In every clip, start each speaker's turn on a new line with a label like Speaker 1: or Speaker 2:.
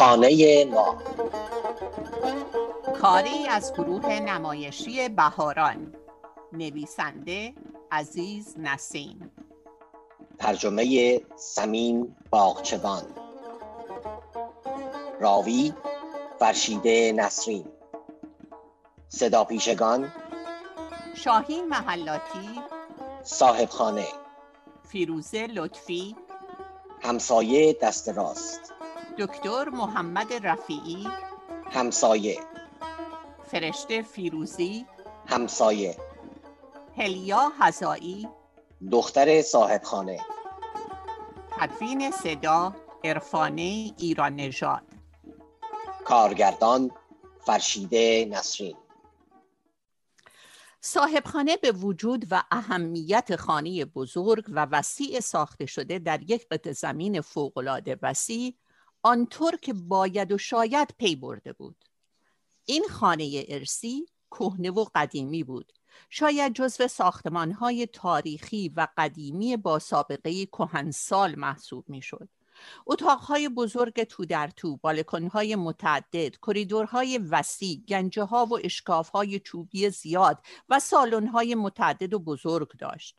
Speaker 1: خانه ما.
Speaker 2: کاری از گروه نمایشی بهاران. نویسنده عزیز نسیم.
Speaker 1: ترجمه سمین باغچبان راوی فرشیده نسرین. صدا پیشگان
Speaker 2: شاهین محلاتی.
Speaker 1: صاحب خانه
Speaker 2: فیروزه لطفی.
Speaker 1: همسایه دست راست.
Speaker 2: دکتر محمد رفیعی.
Speaker 1: همسایه.
Speaker 2: فرشته فیروزی.
Speaker 1: همسایه.
Speaker 2: هلیا هزایی
Speaker 1: دختر صاحب خانه
Speaker 2: تدوین صدا عرفانه ایران نژاد.
Speaker 1: کارگردان فرشیده نسرین.
Speaker 2: صاحبخانه به وجود و اهمیت خانه بزرگ و وسیع ساخته شده در یک قطع زمین فوقالعاده وسیع آنطور که باید و شاید پی برده بود این خانه ارسی کهنه و قدیمی بود شاید جزو ساختمانهای تاریخی و قدیمی با سابقه کهنسال محسوب می‌شد. اتاقهای بزرگ تو در تو، بالکنهای متعدد، کریدورهای وسیع، گنجه ها و اشکافهای چوبی زیاد و سالنهای متعدد و بزرگ داشت.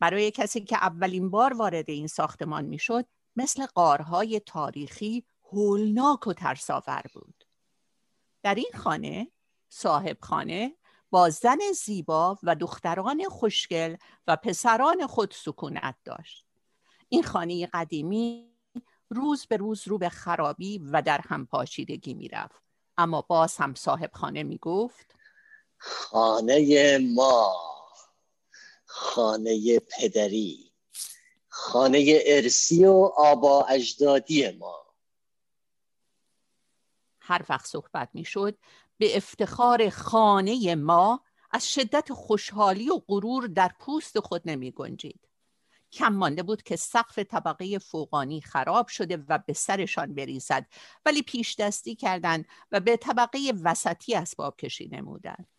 Speaker 2: برای کسی که اولین بار وارد این ساختمان می‌شد، مثل قارهای تاریخی هولناک و ترساور بود. در این خانه صاحب خانه با زن زیبا و دختران خوشگل و پسران خود سکونت داشت. این خانه قدیمی روز به روز رو به خرابی و در هم پاشیدگی می‌رفت اما باز هم صاحب خانه می گفت
Speaker 1: خانه ما خانه پدری. خانه ارسی و آبا اجدادی ما
Speaker 2: هر وقت صحبت می شد به افتخار خانه ما از شدت خوشحالی و غرور در پوست خود نمی گنجید. کم مانده بود که سقف طبقه فوقانی خراب شده و به سرشان بریزد ولی پیش دستی کردند و به طبقه وسطی اسباب کشی نمودند.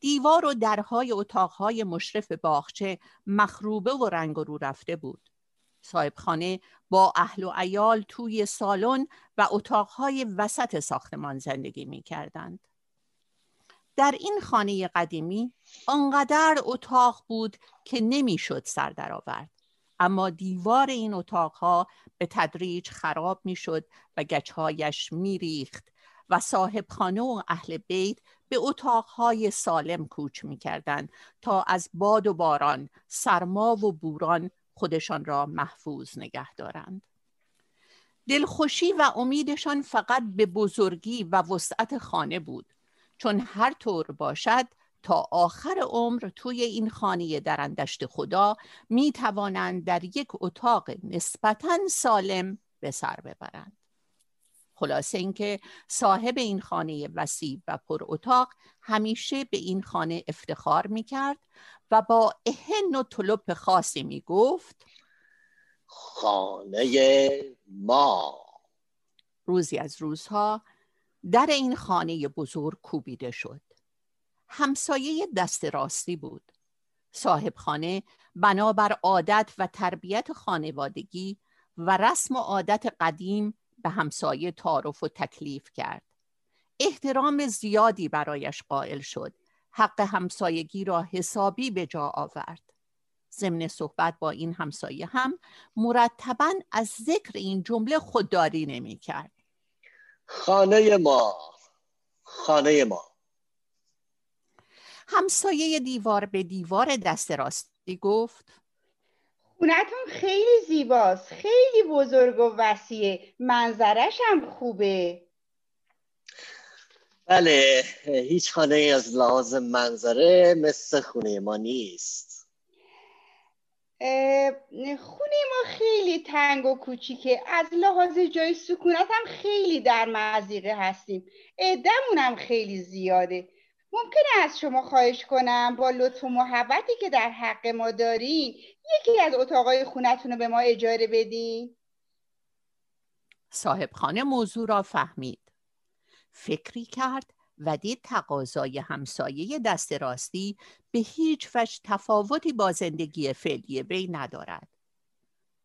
Speaker 2: دیوار و درهای اتاقهای مشرف باغچه مخروبه و رنگ رو رفته بود. صاحب خانه با اهل و ایال توی سالن و اتاقهای وسط ساختمان زندگی می کردند. در این خانه قدیمی آنقدر اتاق بود که نمی‌شد سر درآورد اما دیوار این اتاقها به تدریج خراب می‌شد و گچهایش میریخت و صاحب خانه و اهل بیت به اتاقهای سالم کوچ می‌کردند تا از باد و باران سرما و بوران خودشان را محفوظ نگه دارند. دلخوشی و امیدشان فقط به بزرگی و وسعت خانه بود چون هر طور باشد تا آخر عمر توی این خانه در اندشت خدا می توانند در یک اتاق نسبتا سالم به سر ببرند. خلاصه اینکه صاحب این خانه وسیع و پر اتاق همیشه به این خانه افتخار می کرد و با اهن و طلب خاصی می گفت
Speaker 1: خانه ما.
Speaker 2: روزی از روزها در این خانه بزرگ کوبیده شد. همسایه دست راستی بود. صاحب خانه بنابر عادت و تربیت خانوادگی و رسم و عادت قدیم به همسایه تعارف و تکلیف کرد. احترام زیادی برایش قائل شد. حق همسایگی را حسابی به جا آورد. ضمن صحبت با این همسایه هم مرتبا از ذکر این جمله خودداری نمی کرد.
Speaker 1: خانه ما خانه ما.
Speaker 2: همسایه دیوار به دیوار دست راستی گفت
Speaker 3: خونتون خیلی زیباست. خیلی بزرگ و وسیعه منظرش هم خوبه.
Speaker 1: بله هیچ خانه از لحاظ منظره مثل خونه ما نیست.
Speaker 3: خونه ما خیلی تنگ و کوچیکه از لحاظ جای سکونت هم خیلی در مزیقه هستیم. عدمون هم خیلی زیاده. ممکنه از شما خواهش کنم با لطف و محبتی که در حق ما دارین یکی از اتاقای خونتون رو به ما اجاره بدین
Speaker 2: صاحب خانه موضوع را فهمید. فکری کرد و دید تقاضای همسایه دست راستی به هیچ وجه تفاوتی با زندگی فعلی وی ندارد.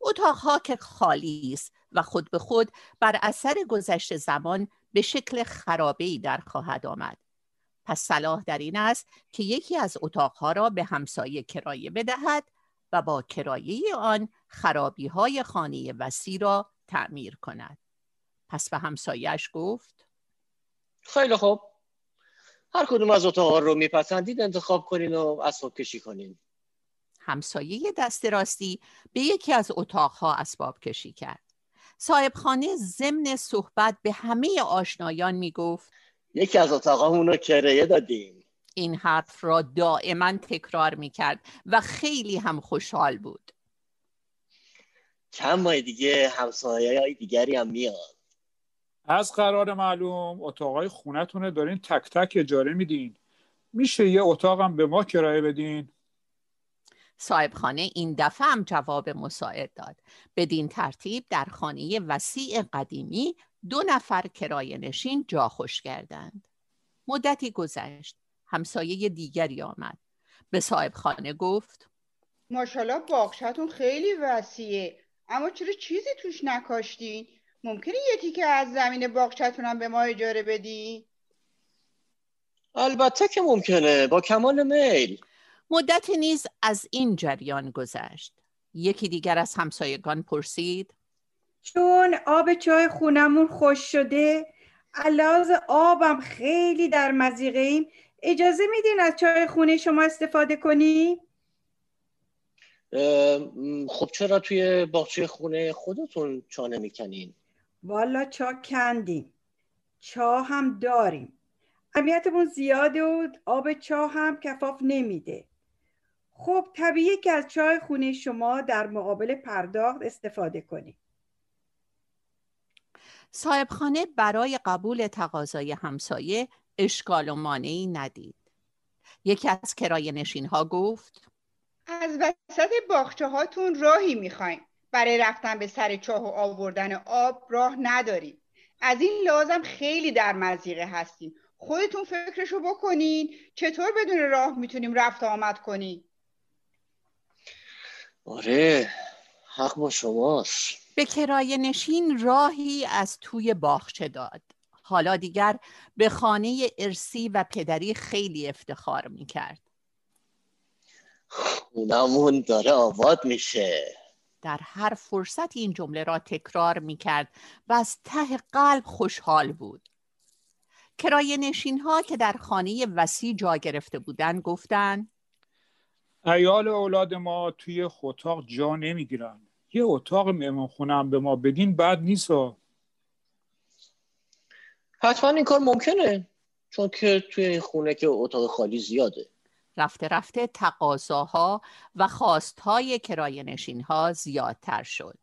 Speaker 2: اتاقها که خالی است و خود به خود بر اثر گذشت زمان به شکل خرابه در خواهد آمد. پس صلاح در این است که یکی از اتاقها را به همسایه کرایه بدهد و با کرایه آن خرابی های خانه وسی را تعمیر کند. پس به همسایش گفت
Speaker 1: خیلی خوب. هر کدوم از اتاقها رو میپسندید انتخاب کنین و اسباب کشی کنین.
Speaker 2: همسایه دست راستی به یکی از اتاقها اسباب کشی کرد. صاحب خانه ضمن صحبت به همه آشنایان می‌گفت
Speaker 1: یکی از اتاقامون رو کرایه دادیم.
Speaker 2: این حرف را دائما تکرار می‌کرد و خیلی هم خوشحال بود.
Speaker 1: چند ماه دیگه همسایه های دیگری هم میاد.
Speaker 4: از قرار معلوم اتاقای خونتونه دارین تک تک اجاره میدین. میشه یه اتاقم به ما کرایه بدین.
Speaker 2: صاحب خانه این دفعه هم جواب مساعد داد. بدین ترتیب در خانه وسیع قدیمی دو نفر کرایه نشین جا خوش کردند. مدتی گذشت. همسایه دیگری آمد. به صاحب خانه گفت
Speaker 3: ماشاءالله باغچتون خیلی وسیعه. اما چرا چیزی توش نکاشتین؟ ممکنه یه تیکه از زمین باغچتون هم به ما اجاره بدی
Speaker 1: البته که ممکنه. با کمال میل.
Speaker 2: مدت نیز از این جریان گذشت. یکی دیگر از همسایگان پرسید
Speaker 5: چون آب چای خونمون خوش شده علاوه آبم خیلی در مزیقه ایم. اجازه میدین از چای خونه شما استفاده کنی؟
Speaker 1: خب چرا توی باغچه خونه خودتون چا نمی‌کنین؟
Speaker 5: والا چا کندیم. چا هم داریم. اهمیتمون زیاده و آب چا هم کفاف نمیده. خب طبیعیه که از چای خونه شما در مقابل پرداخت استفاده کنیم.
Speaker 2: صاحبخانه برای قبول تقاضای همسایه اشکال و مانعی ندید. یکی از کرایه نشین ها گفت
Speaker 3: از وسط باخچه هاتون راهی می‌خوایم. برای رفتن به سر چاه و آوردن آب راه نداریم. از این لازم خیلی در مزیقه هستیم خودتون فکرشو بکنین. چطور بدون راه می‌تونیم رفت آمد کنیم
Speaker 1: آره حق با شماست.
Speaker 2: به کرایه نشین راهی از توی باغچه داد. حالا دیگر به خانه ارسی و پدری خیلی افتخار می‌کرد.
Speaker 1: خونمون داره آباد میشه.
Speaker 2: در هر فرصت این جمله را تکرار می‌کرد و از ته قلب خوشحال بود. کرایه نشین ها که در خانه وسیع جا گرفته بودند گفتند
Speaker 4: ایال اولاد ما توی اتاق جا نمی‌گیرن یه اتاق مهمان خونم به ما بدین بد نیست
Speaker 1: حتما این کار ممکنه چون که توی این خونه که اتاق خالی زیاده.
Speaker 2: رفته رفته تقاضاها و خواستهای کرایه نشین ها زیادتر شد.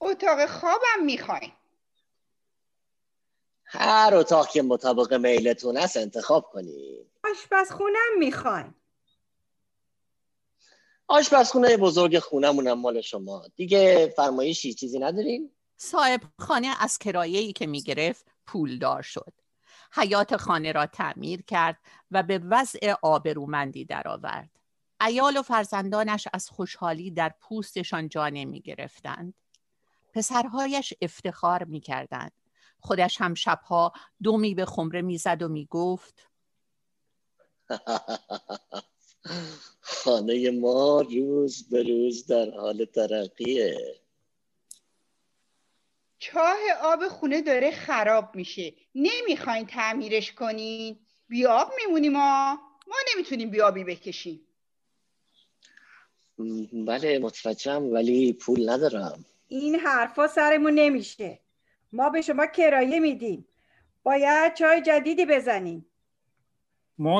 Speaker 3: اتاق خوابم می‌خواین.
Speaker 1: هر اتاق که مطابق میلتون است انتخاب کنید
Speaker 5: آشپزخونم می‌خوایم
Speaker 1: آشپزخونه بزرگ خونمونم مال شما دیگه فرمایشی چیزی ندارین؟
Speaker 2: صاحب خانه از کرایه‌ای که می‌گرفت پولدار شد حیات خانه را تعمیر کرد و به وضع آبرومندی درآورد. ایال و فرزندانش از خوشحالی در پوستشان جا نمی گرفتند. پسرهایش افتخار می کردند. خودش هم شبها دومی به خمره می‌زد و می گفت
Speaker 1: خانه ما روز به روز در حال ترقیه.
Speaker 3: چاه آب خونه داره خراب میشه. نمی‌خواین تعمیرش کنین؟ بیاب میمونیم ما. ما نمی‌تونیم بیابی بکشیم.
Speaker 1: بله متوجهم ولی پول ندارم.
Speaker 5: این حرفا سرمون نمیشه. ما به شما کرایه میدیم. باید چای جدیدی بزنیم.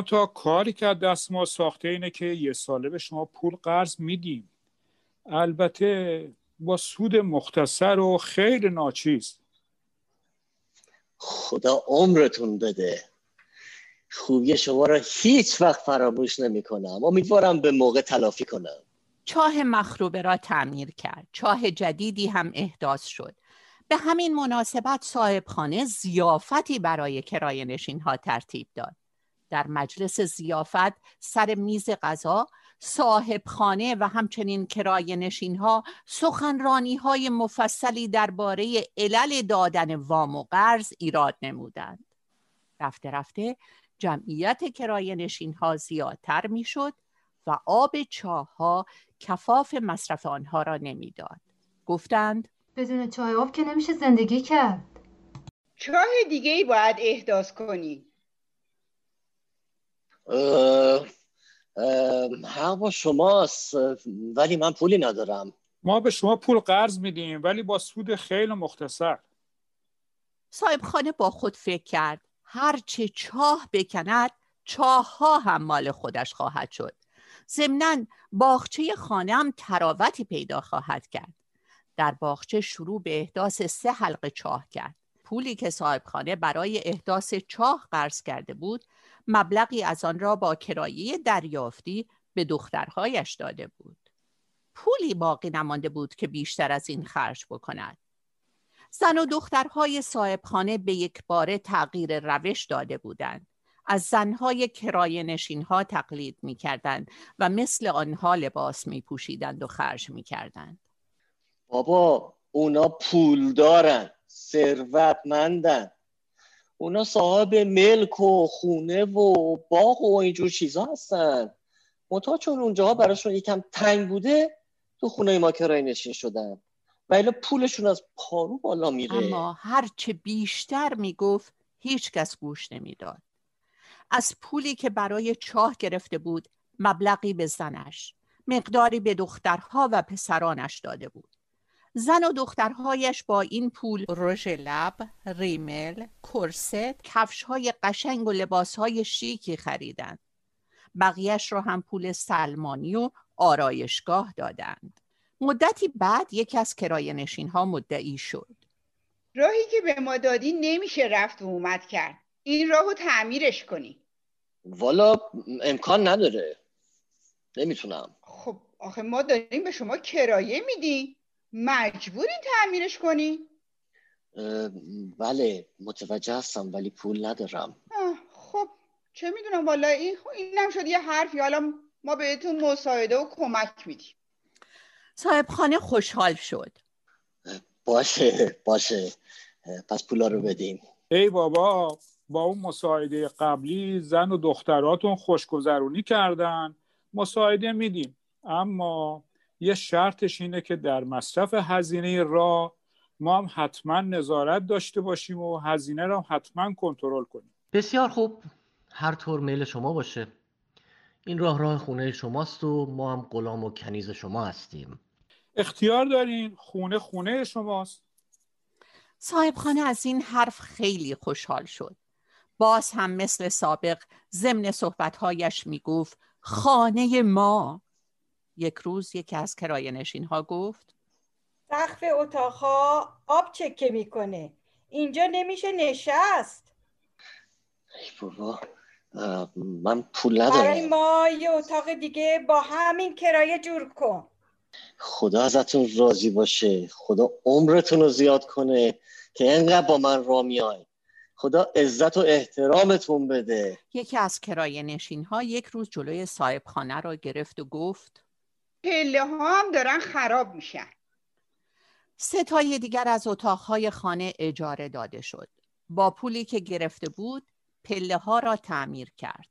Speaker 4: تا کاری که دست ما ساخته اینه که یه ساله به شما پول قرض میدیم. البته با سود مختصر و خیلی ناچیز.
Speaker 1: خدا عمرتون بده. خوبی شما را هیچ وقت فراموش نمی کنم امیدوارم به موقع تلافی کنم.
Speaker 2: چاه مخروبه را تعمیر کرد. چاه جدیدی هم احداث شد. به همین مناسبت صاحبخانه زیافتی برای کرایه نشین ها ترتیب داد. در مجلس زیافت سر میز غذا صاحب خانه و همچنین کرای نشین ها سخنرانی های مفصلی درباره علل دادن وام و قرض ایراد نمودند. رفته رفته جمعیت کرای نشین ها زیادتر می‌شد و آب چاه ها کفاف مصرف آنها را نمی‌داد. گفتند
Speaker 6: بدون چای آب که نمیشه زندگی کرد.
Speaker 3: چاه دیگه ای باید احداث کنی.
Speaker 1: حق با شماست ولی من پولی ندارم.
Speaker 4: ما به شما پول قرض میدیم ولی با سود خیلی مختصر.
Speaker 2: صاحب خانه با خود فکر کرد. هرچه چاه بکند چاه ها هم مال خودش خواهد شد. ضمنا باغچه خانه هم تراوتی پیدا خواهد کرد. در باغچه شروع به احداث سه حلقه چاه کرد. پولی که صاحب خانه برای احداث چاه قرض کرده بود مبلغی از آن را با کرایه دریافتی به دخترهایش داده بود. پولی باقی نمانده بود که بیشتر از این خرج بکند. زن و دخترهای صاحبخانه به یک باره تغییر روش داده بودند. از زنهای کرایه نشین ها تقلید می کردند و مثل آنها لباس می پوشیدند و خرج می کردند.
Speaker 1: بابا اونا پول دارن ثروتمندن. اونا صاحب ملک و خونه و باغ و اینجور چیزها هستن. منتها چون اونجاها براشون یکم تنگ بوده تو خونه ما کرای نشین شدن. و پولشون از پارو بالا میره.
Speaker 2: اما هرچه بیشتر می‌گفت هیچ کس گوش نمی‌داد. از پولی که برای چاه گرفته بود مبلغی به زنش مقداری به دخترها و پسرانش داده بود. زن و دخترهایش با این پول رژ لب، ریمل، کرست، کفش های قشنگ و لباس های شیکی خریدند. بقیهش را هم پول سلمانی و آرایشگاه دادند. مدتی بعد یکی از کرایه نشین ها مدعی شد.
Speaker 3: راهی که به ما دادی نمیشه رفت و اومد کرد. این راهو تعمیرش کنی.
Speaker 1: والا امکان نداره. نمی‌تونم.
Speaker 3: خب آخه ما داریم به شما کرایه میدیم. مجبوری تعمیرش کنی؟
Speaker 1: بله متوجه هستم ولی پول ندارم.
Speaker 3: خب چه می‌دونم والا این اینم شد یه حرفی. حالا ما بهتون مساعده و کمک میدیم.
Speaker 2: صاحب خانه خوشحال شد.
Speaker 1: باشه باشه. پس پولا رو بدین.
Speaker 4: ای بابا با اون مساعده قبلی زن و دختراتون خوشگذرونی کردن. مساعده میدیم. اما یه شرطش اینه که در مصرف هزینه را ما هم حتما نظارت داشته باشیم و هزینه را حتما کنترل کنیم.
Speaker 7: بسیار خوب. هر طور میل شما باشه. این راه راه خونه شماست و ما هم غلام و کنیز شما هستیم.
Speaker 4: اختیار دارین خونه خونه شماست.
Speaker 2: صاحب خانه از این حرف خیلی خوشحال شد. باز هم مثل سابق ضمن صحبتهایش می‌گفت خانه ما. یک روز یکی از کرایه نشین ها گفت
Speaker 5: سقف اتاقها آب چکه می‌کنه. اینجا نمیشه نشست.
Speaker 1: ای بابا من پول ندارم.
Speaker 5: برای ما یه اتاق دیگه با همین کرایه جور کن.
Speaker 1: خدا ازتون راضی باشه. خدا عمرتون رو زیاد کنه که انقدر با من را میای. خدا عزت و احترامتون بده.
Speaker 2: یکی از کرایه نشین ها یک روز جلوی صاحب خانه را گرفت و گفت
Speaker 3: پله ها هم دارن خراب میشن.
Speaker 2: ستای دیگر از اتاقهای خانه اجاره داده شد. با پولی که گرفته بود پله ها را تعمیر کرد.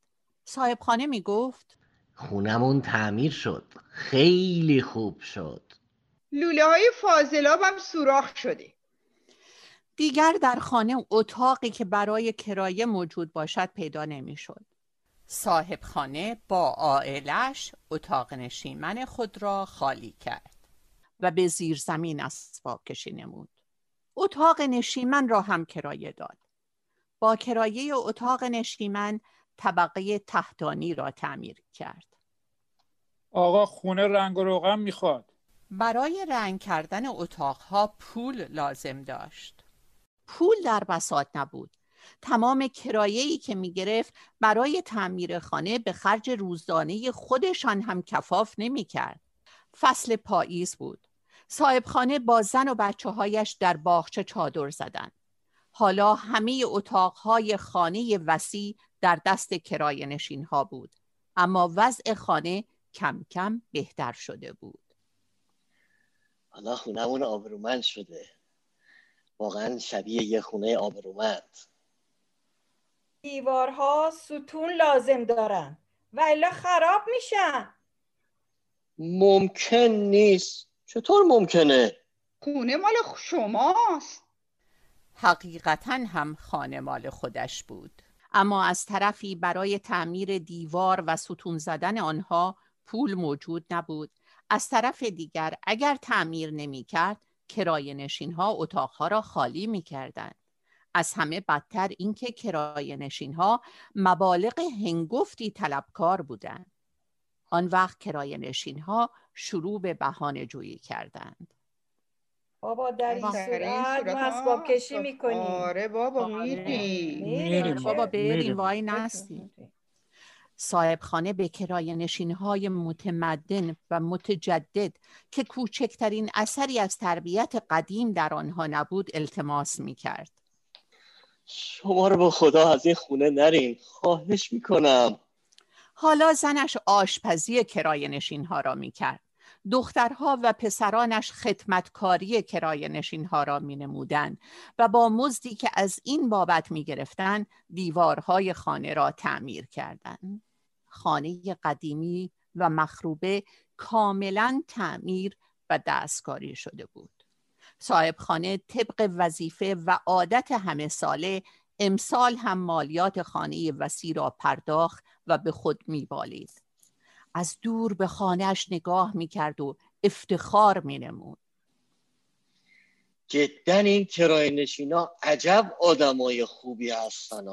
Speaker 2: صاحب خانه می گفت
Speaker 7: خونمون تعمیر شد. خیلی خوب شد.
Speaker 3: لوله های فاضلاب هم سوراخ شده.
Speaker 2: دیگر در خانه اتاقی که برای کرایه موجود باشد پیدا نمی‌شد. صاحب خانه با عائلش اتاق نشیمن خود را خالی کرد و به زیر زمین اسباب کشی نمود. اتاق نشیمن را هم کرایه داد. با کرایه اتاق نشیمن طبقه تحتانی را تعمیر کرد.
Speaker 4: آقا خونه رنگ و روغن می‌خواد.
Speaker 2: برای رنگ کردن اتاقها پول لازم داشت. پول در بساط نبود. تمام کرایه‌ای که می‌گرفت برای تعمیر خانه به خرج روزانه خودشان هم کفاف نمی‌کرد. فصل پاییز بود. صاحب خانه با زن و بچه هایش در باغچه چادر زدند. حالا همه اتاقهای خانه وسیع در دست کرایه نشین ها بود. اما وضع خانه کم کم بهتر شده بود
Speaker 1: حالا خونمون آبرومند شده واقعا شبیه یه خونه آبرومند
Speaker 5: دیوارها ستون لازم دارن و الا خراب میشن.
Speaker 1: ممکن نیست. چطور ممکنه؟
Speaker 3: خونه مال شماست.
Speaker 2: حقیقتا هم خانه مال خودش بود. اما از طرفی برای تعمیر دیوار و ستون زدن آنها پول موجود نبود. از طرف دیگر اگر تعمیر نمی کرد کرای نشین ها اتاقها را خالی می کردند. از همه بدتر اینکه کرای نشین ها مبالغ هنگفتی طلبکار بودند. آن وقت کرای نشین ها شروع به بهانه جویی کردند.
Speaker 5: بابا در این
Speaker 3: این
Speaker 5: صورت ما اسباب کشی می‌کنیم
Speaker 3: آره بابا
Speaker 5: آره.
Speaker 3: میریم
Speaker 4: میریم.
Speaker 2: بابا بریم. وای نستی صاحب خانه به کرای نشین های متمدن و متجدد که کوچکترین اثری از تربیت قدیم در آنها نبود التماس می کرد.
Speaker 1: شما رو به خدا از این خونه نرین خواهش می‌کنم
Speaker 2: حالا زنش آشپزی کرای نشین ها را می کرد. دخترها و پسرانش خدمتکاری کرای نشین ها را می و با مزدی که از این بابت می گرفتن دیوارهای خانه را تعمیر کردند. خانه قدیمی و مخروبه کاملا تعمیر و دستکاری شده بود. صاحب خانه طبق وظیفه و عادت همه ساله امسال هم مالیات خانه وسیع را پرداخت و به خود میبالید. از دور به خانهش نگاه می‌کرد و افتخار مینمود.
Speaker 1: جدا این کرای نشینا عجب آدمای خوبی هستن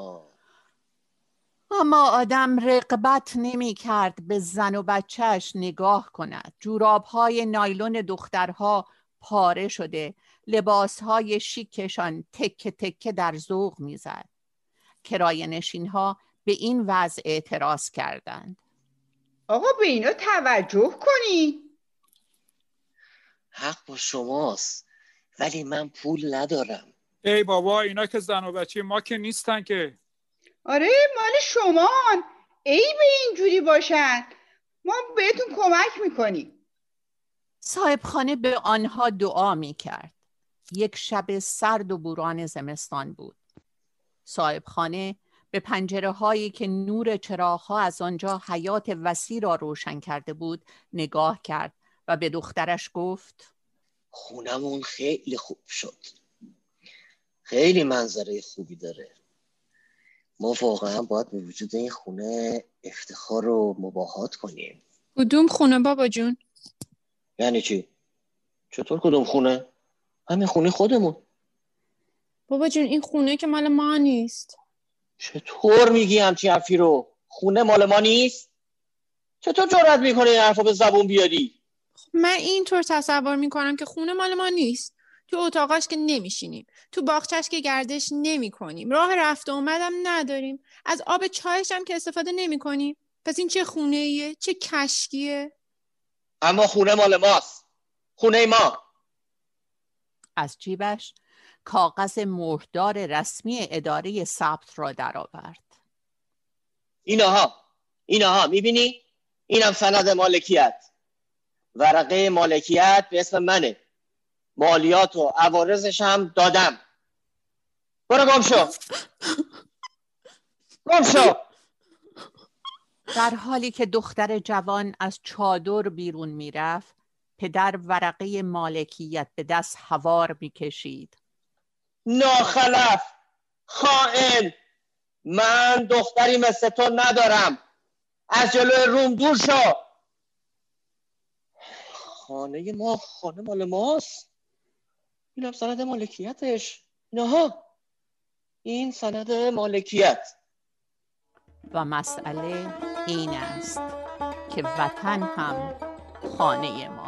Speaker 2: اما آدم رقبت نمی کرد به زن و بچهش نگاه کند. جوراب های نایلون دخترها پاره شده، لباس های شیکشان تکه تکه در ذوق می‌زد. کرای نشین ها به این وضع اعتراض کردند.
Speaker 3: آقا به اینا توجه کنی.
Speaker 1: حق با شماست ولی من پول ندارم.
Speaker 4: ای بابا اینا که زن و بچه ما که نیستن که.
Speaker 3: آره مال شمان ای به اینجوری باشن. ما بهتون کمک می‌کنیم.
Speaker 2: صاحب خانه به آنها دعا می کرد. یک شب سرد و بوران زمستان بود. صاحب خانه به پنجره هایی که نور چراغها از آنجا حیات وسیع را روشن کرده بود نگاه کرد و به دخترش گفت
Speaker 1: خونمون خیلی خوب شد خیلی منظره خوبی داره ما واقعا باید به وجود این خونه افتخار و مباهات کنیم
Speaker 8: کدوم خونه بابا جون
Speaker 1: یعنی چی؟ چطور کدوم خونه؟ همین خونه خودمون
Speaker 8: بابا جون این خونه که مال ما نیست
Speaker 1: چطور میگی همچین حرفی رو؟ خونه مال ما نیست؟ چطور جرأت می‌کنه این حرفو به زبون بیاری؟
Speaker 8: من اینطور تصور می‌کنم که خونه مال ما نیست تو اتاقاش که نمیشینیم تو باغچش که گردش نمی کنیم راه رفت و اومدم نداریم از آب چایش هم که استفاده نمی کنیم پس این چه خونه ایه؟ چه کشکیه؟
Speaker 1: اما خونه مال ماست. خونه ما.
Speaker 2: از جیبش کاغذ مهردار رسمی اداره ثبت را درآورد.
Speaker 1: اینها اینها می‌بینی؟ اینم سند مالکیت. ورقه مالکیت به اسم منه. مالیات و عوارضش هم دادم. برو گم شو. گم شو.
Speaker 2: در حالی که دختر جوان از چادر بیرون می‌رفت پدر ورقه مالکیت به دست هوار می‌کشید.
Speaker 1: ناخلف خائن من دختری مثل تو ندارم. از جلوی روم دور شو. خانه ما خانه مال ماست. این هم سند مالکیتش. نه این سند مالکیت.
Speaker 2: و مسئله این است که وطن هم خانه ما.